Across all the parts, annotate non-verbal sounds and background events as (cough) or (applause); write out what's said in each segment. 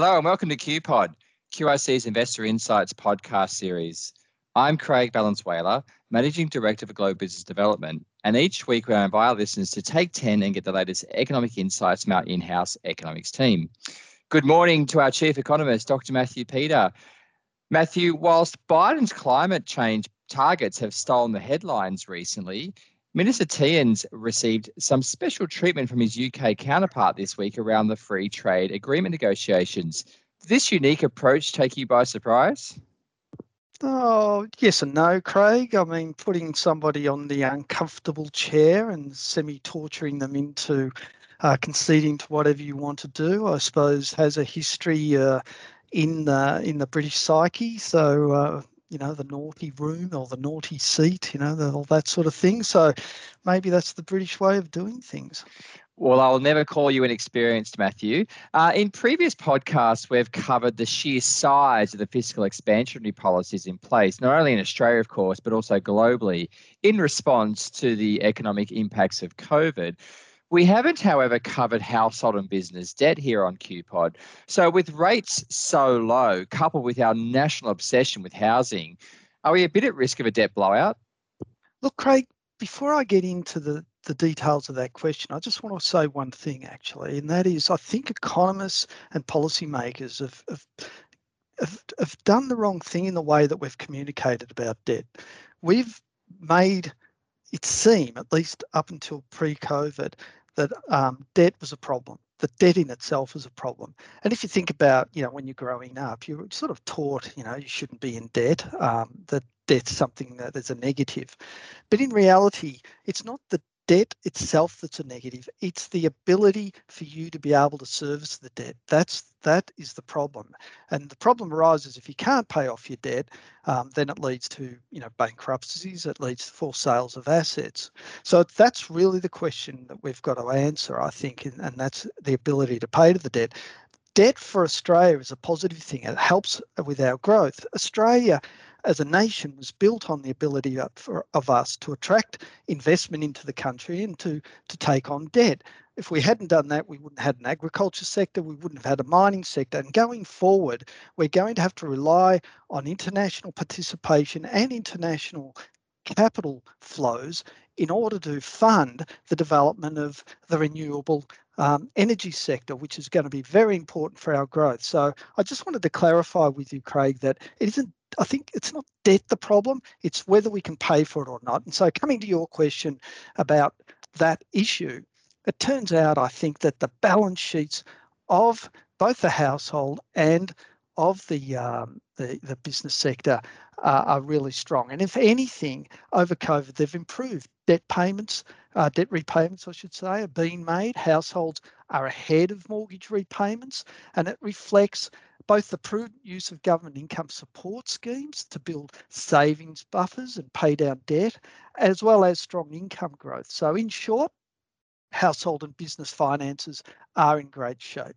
Hello and welcome to QPod, QIC's Investor Insights podcast series. I'm Craig Valenzuela, Managing Director for Global Business Development, and each week we invite our listeners to take 10 and get the latest economic insights from our in house economics team. Good morning to our Chief Economist, Dr. Matthew Peter. Matthew, whilst Biden's climate change targets have stolen the headlines recently, Minister Tehan's received some special treatment from his UK counterpart this week around the free trade agreement negotiations. Did this unique approach take you by surprise? Oh, yes and no, Craig. I mean, putting somebody on the uncomfortable chair and semi torturing them into uh, conceding to whatever you want to do, I suppose, has a history uh, in the in the British psyche. So, uh, you know, the naughty room or the naughty seat, you know, the, all that sort of thing. So, maybe that's the British way of doing things. Well, I'll never call you inexperienced, Matthew. Uh, in previous podcasts, we've covered the sheer size of the fiscal expansionary policies in place, not only in Australia, of course, but also globally, in response to the economic impacts of COVID. We haven't, however, covered household and business debt here on QPod. So, with rates so low, coupled with our national obsession with housing, are we a bit at risk of a debt blowout? Look, Craig, before I get into the the details of that question, I just want to say one thing actually, and that is I think economists and policymakers have, have, have, have done the wrong thing in the way that we've communicated about debt. We've made it seem, at least up until pre COVID, that um, debt was a problem. The debt in itself is a problem. And if you think about, you know, when you're growing up, you're sort of taught, you know, you shouldn't be in debt, um, that debt's something that is a negative. But in reality, it's not the debt itself that's a negative. It's the ability for you to be able to service the debt. That's that is the problem. And the problem arises if you can't pay off your debt, um, then it leads to you know bankruptcies. It leads to forced sales of assets. So that's really the question that we've got to answer, I think, and, and that's the ability to pay to the debt. Debt for Australia is a positive thing. It helps with our growth. Australia as a nation was built on the ability of, for, of us to attract investment into the country and to, to take on debt. If we hadn't done that, we wouldn't have had an agriculture sector, we wouldn't have had a mining sector. And going forward, we're going to have to rely on international participation and international capital flows in order to fund the development of the renewable um, energy sector, which is going to be very important for our growth. So I just wanted to clarify with you, Craig, that it isn't I think it's not debt the problem, it's whether we can pay for it or not. And so, coming to your question about that issue, it turns out I think that the balance sheets of both the household and of the um, the, the business sector uh, are really strong. And if anything, over COVID, they've improved. Debt payments, uh, debt repayments, I should say, are being made. Households are ahead of mortgage repayments, and it reflects both the prudent use of government income support schemes to build savings buffers and pay down debt, as well as strong income growth. So, in short, household and business finances are in great shape.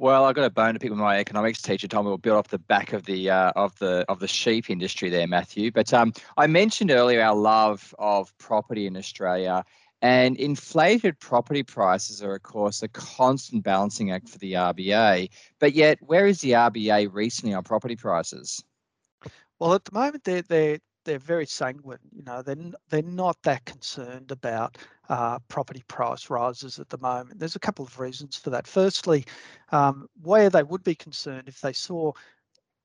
Well, I've got a bone to pick with my economics teacher. Told me we'll build off the back of the uh, of the of the sheep industry there, Matthew. But um, I mentioned earlier our love of property in Australia, and inflated property prices are, of course, a constant balancing act for the RBA. But yet, where is the RBA recently on property prices? Well, at the moment, they're they're they're very sanguine. You know, they're they're not that concerned about uh, property price rises at the moment. There's a couple of reasons for that. Firstly, um, where they would be concerned if they saw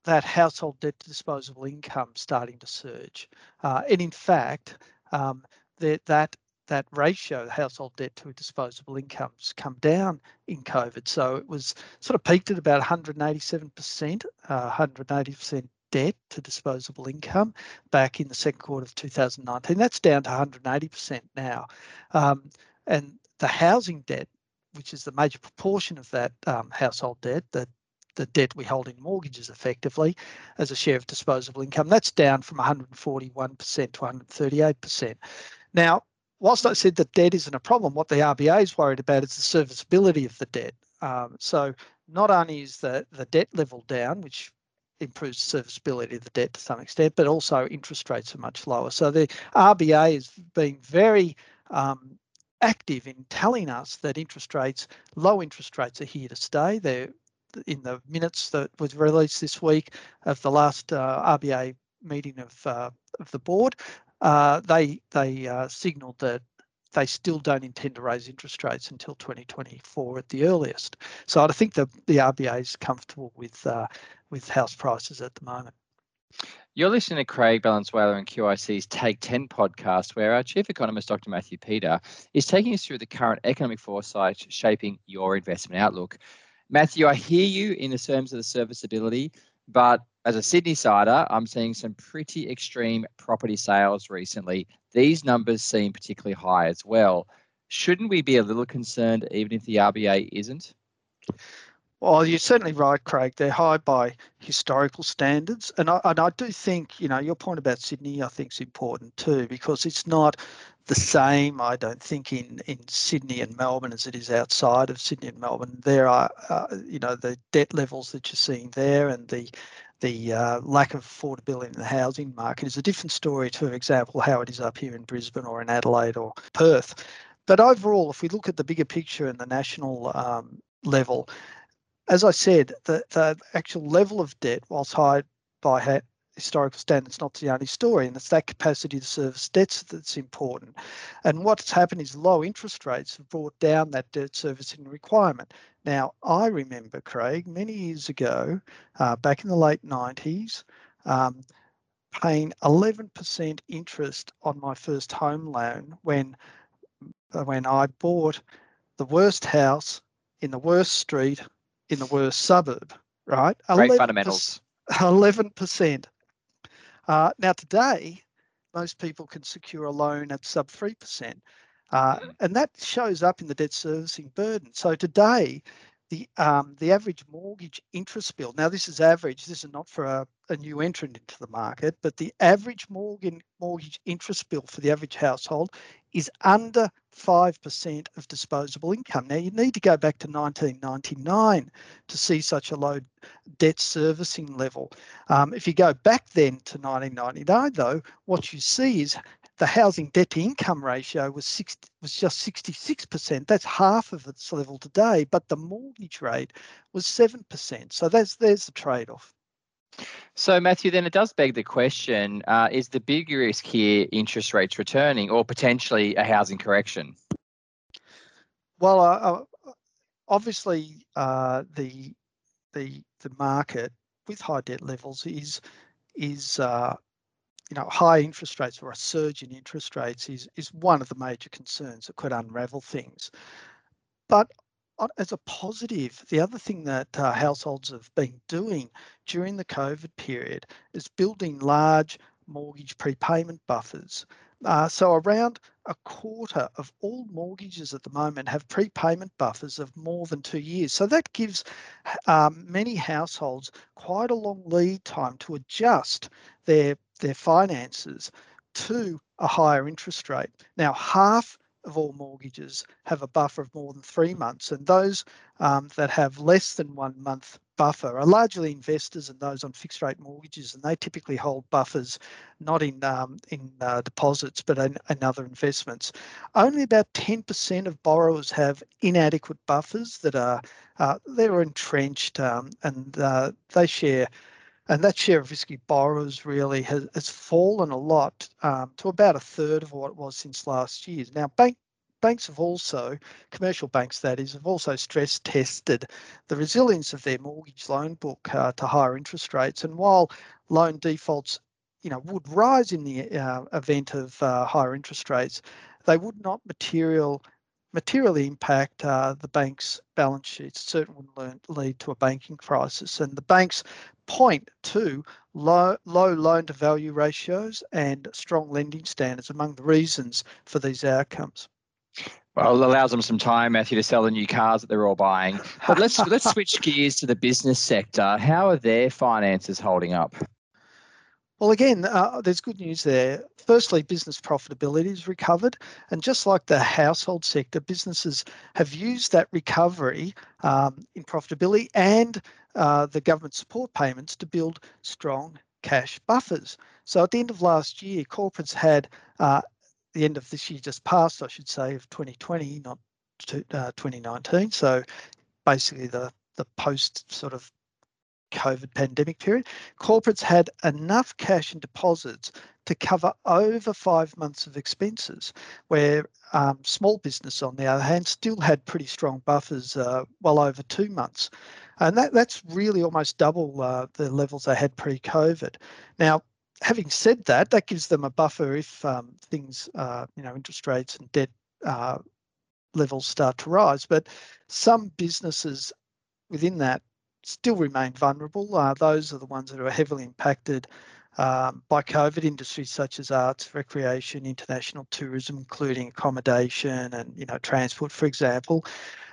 that household debt to disposable income starting to surge, uh, and in fact, um, that that that ratio, household debt to disposable incomes, come down in COVID. So it was sort of peaked at about 187%, uh, 180% debt to disposable income back in the second quarter of 2019. That's down to 180% now. Um, and the housing debt, which is the major proportion of that um, household debt, the the debt we hold in mortgages effectively as a share of disposable income, that's down from 141% to 138%. Now, whilst I said that debt isn't a problem, what the RBA is worried about is the serviceability of the debt. Um, so not only is the, the debt level down, which improves serviceability of the debt to some extent, but also interest rates are much lower. So the RBA is being very um, active in telling us that interest rates, low interest rates, are here to stay. They're in the minutes that was released this week of the last uh, RBA meeting of uh, of the board, uh, they they uh, signalled that they still don't intend to raise interest rates until 2024 at the earliest. So I think the the RBA is comfortable with uh, with house prices at the moment. You're listening to Craig Valenzuela and QIC's Take 10 podcast, where our chief economist, Dr. Matthew Peter, is taking us through the current economic foresight shaping your investment outlook. Matthew, I hear you in the terms of the serviceability, but as a Sydney sider, I'm seeing some pretty extreme property sales recently. These numbers seem particularly high as well. Shouldn't we be a little concerned, even if the RBA isn't? Well, you're certainly right, Craig. They're high by historical standards, and I, and I do think you know your point about Sydney. I think is important too because it's not the same. I don't think in in Sydney and Melbourne as it is outside of Sydney and Melbourne. There are uh, you know the debt levels that you're seeing there and the the uh, lack of affordability in the housing market is a different story to, for example, how it is up here in Brisbane or in Adelaide or Perth. But overall, if we look at the bigger picture and the national um, level, as I said, the, the actual level of debt, whilst high by historical standards, not the only story, and it's that capacity to service debts that's important. And what's happened is low interest rates have brought down that debt servicing requirement. Now, I remember, Craig, many years ago, uh, back in the late 90s, um, paying 11% interest on my first home loan when when I bought the worst house in the worst street in the worst suburb, right? Great 11, fundamentals. 11%. Uh, now, today, most people can secure a loan at sub 3%. Uh, and that shows up in the debt servicing burden. So today, the um, the average mortgage interest bill. Now, this is average. This is not for a, a new entrant into the market, but the average mortgage mortgage interest bill for the average household is under 5% of disposable income. Now, you need to go back to 1999 to see such a low debt servicing level. Um, if you go back then to 1999, though, what you see is the housing debt to income ratio was six, was just 66%. That's half of its level today, but the mortgage rate was 7%. So that's there's the trade-off. So, Matthew, then it does beg the question uh, is the big risk here interest rates returning or potentially a housing correction? Well, uh, uh obviously, uh, the, the, the market with high debt levels is, is uh, you know, high interest rates or a surge in interest rates is, is one of the major concerns that could unravel things. But as a positive, the other thing that uh, households have been doing during the COVID period is building large mortgage prepayment buffers. Uh, so around a quarter of all mortgages at the moment have prepayment buffers of more than two years. So that gives um, many households quite a long lead time to adjust their their finances to a higher interest rate. Now, half of all mortgages have a buffer of more than three months, and those um, that have less than one month buffer are largely investors and those on fixed rate mortgages, and they typically hold buffers not in um, in uh, deposits but in, in, other investments. Only about 10% of borrowers have inadequate buffers that are uh, they're entrenched um, and uh, they share and that share of risky borrowers really has, has fallen a lot um, to about a third of what it was since last year. Now, bank banks have also, commercial banks that is, have also stress tested the resilience of their mortgage loan book uh, to higher interest rates. And while loan defaults, you know, would rise in the uh, event of uh, higher interest rates, they would not material materially impact uh, the bank's balance sheets. It certainly wouldn't lead to a banking crisis. And the banks point to low, low loan to value ratios and strong lending standards among the reasons for these outcomes. Well, it allows them some time, Matthew, to sell the new cars that they're all buying. But let's (laughs) let's switch gears to the business sector. How are their finances holding up? Well, again, uh, there's good news there. Firstly, business profitability has recovered. And just like the household sector, businesses have used that recovery um, in profitability and uh, the government support payments to build strong cash buffers. So at the end of last year, corporates had, uh, the end of this year just passed, I should say, of 2020, not to, uh, 2019. So basically the the post sort of COVID pandemic period, corporates had enough cash and deposits to cover over five months of expenses, where um, small business, on the other hand, still had pretty strong buffers, uh, well over two months. And that, that's really almost double uh, the levels they had pre COVID. Now, having said that, that gives them a buffer if um, things, uh, you know, interest rates and debt uh, levels start to rise. But some businesses within that still remain vulnerable. Uh, those are the ones that are heavily impacted um, by COVID industries such as arts, recreation, international tourism, including accommodation and you know transport, for example.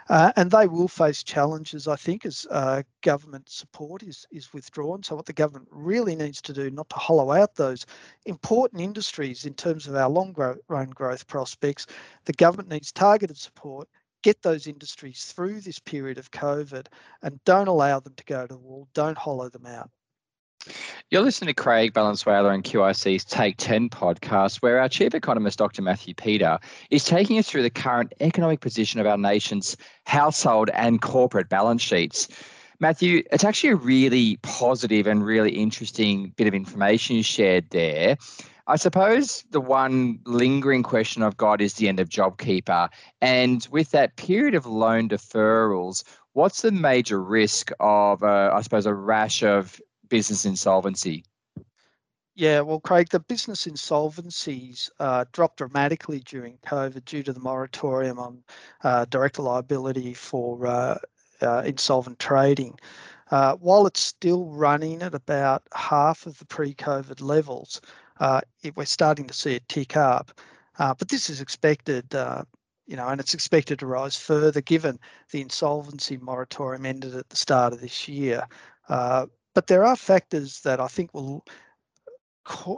Uh, and they will face challenges, I think, as uh, government support is is withdrawn. So what the government really needs to do, not to hollow out those important industries in terms of our long run growth prospects, the government needs targeted support get those industries through this period of COVID and don't allow them to go to the wall, don't hollow them out. You're listening to Craig Valenzuela and QIC's Take 10 podcast, where our chief economist, Dr. Matthew Peter, is taking us through the current economic position of our nation's household and corporate balance sheets. Matthew, it's actually a really positive and really interesting bit of information you shared there. I suppose the one lingering question I've got is the end of JobKeeper. And with that period of loan deferrals, what's the major risk of, uh, I suppose, a rash of business insolvency? Yeah, well, Craig, the business insolvencies uh, dropped dramatically during COVID due to the moratorium on uh, direct liability for uh, uh insolvent trading. Uh, while it's still running at about half of the pre COVID levels, uh, it, we're starting to see it tick up. Uh, but this is expected, uh, you know, and it's expected to rise further given the insolvency moratorium ended at the start of this year. Uh, but there are factors that I think will,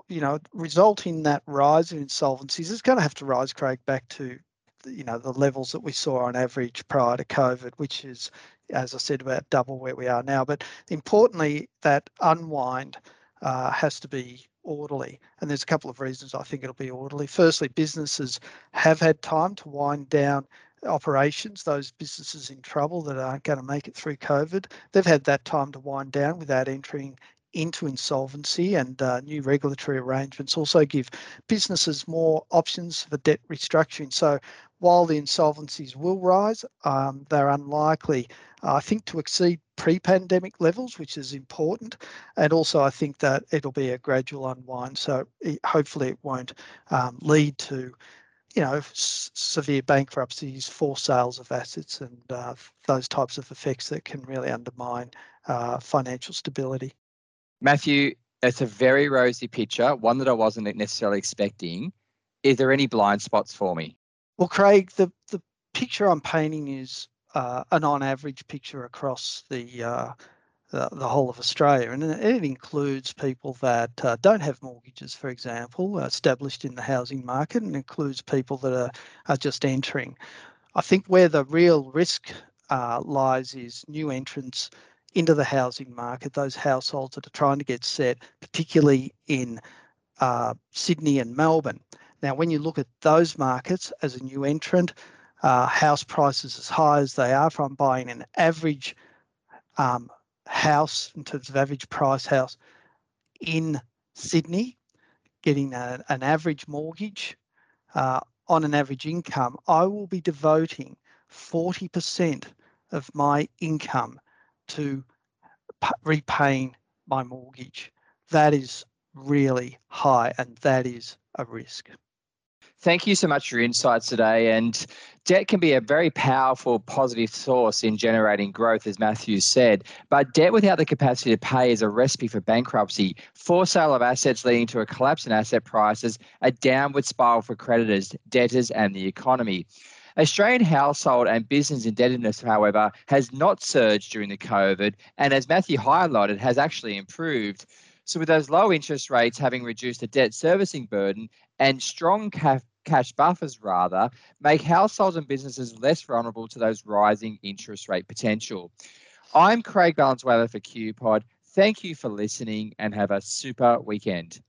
you know, result in that rise in insolvencies. It's going to have to rise, Craig, back to, you know, the levels that we saw on average prior to COVID, which is, as I said, about double where we are now. But importantly, that unwind uh, has to be orderly. And there's a couple of reasons I think it'll be orderly. Firstly, businesses have had time to wind down operations, those businesses in trouble that aren't going to make it through COVID, they've had that time to wind down without entering into insolvency and uh, new regulatory arrangements also give businesses more options for debt restructuring. So while the insolvencies will rise, um, they're unlikely, uh, I think, to exceed pre pandemic levels, which is important. And also, I think that it'll be a gradual unwind. So it, hopefully, it won't um, lead to you know, s- severe bankruptcies, forced sales of assets, and uh, those types of effects that can really undermine uh, financial stability. Matthew, it's a very rosy picture, one that I wasn't necessarily expecting. Is there any blind spots for me? Well, Craig, the, the picture I'm painting is an on average picture across the, uh, the, the whole of Australia, and it includes people that uh, don't have mortgages, for example, established in the housing market, and includes people that are, are just entering. I think where the real risk uh, lies is new entrants into the housing market, those households that are trying to get set, particularly in uh, Sydney and Melbourne. Now, when you look at those markets as a new entrant, uh, house prices as high as they are from buying an average um, house in terms of average price house in Sydney, getting a, an average mortgage uh, on an average income, I will be devoting 40% of my income to p- repaying my mortgage. That is really high and that is a risk. Thank you so much for your insights today. And debt can be a very powerful positive source in generating growth, as Matthew said. But debt without the capacity to pay is a recipe for bankruptcy, for sale of assets leading to a collapse in asset prices, a downward spiral for creditors, debtors, and the economy. Australian household and business indebtedness, however, has not surged during the COVID, and as Matthew highlighted, has actually improved. So, with those low interest rates having reduced the debt servicing burden and strong cash cash buffers rather make households and businesses less vulnerable to those rising interest rate potential. I'm Craig Valenzuela for QPod. Thank you for listening and have a super weekend.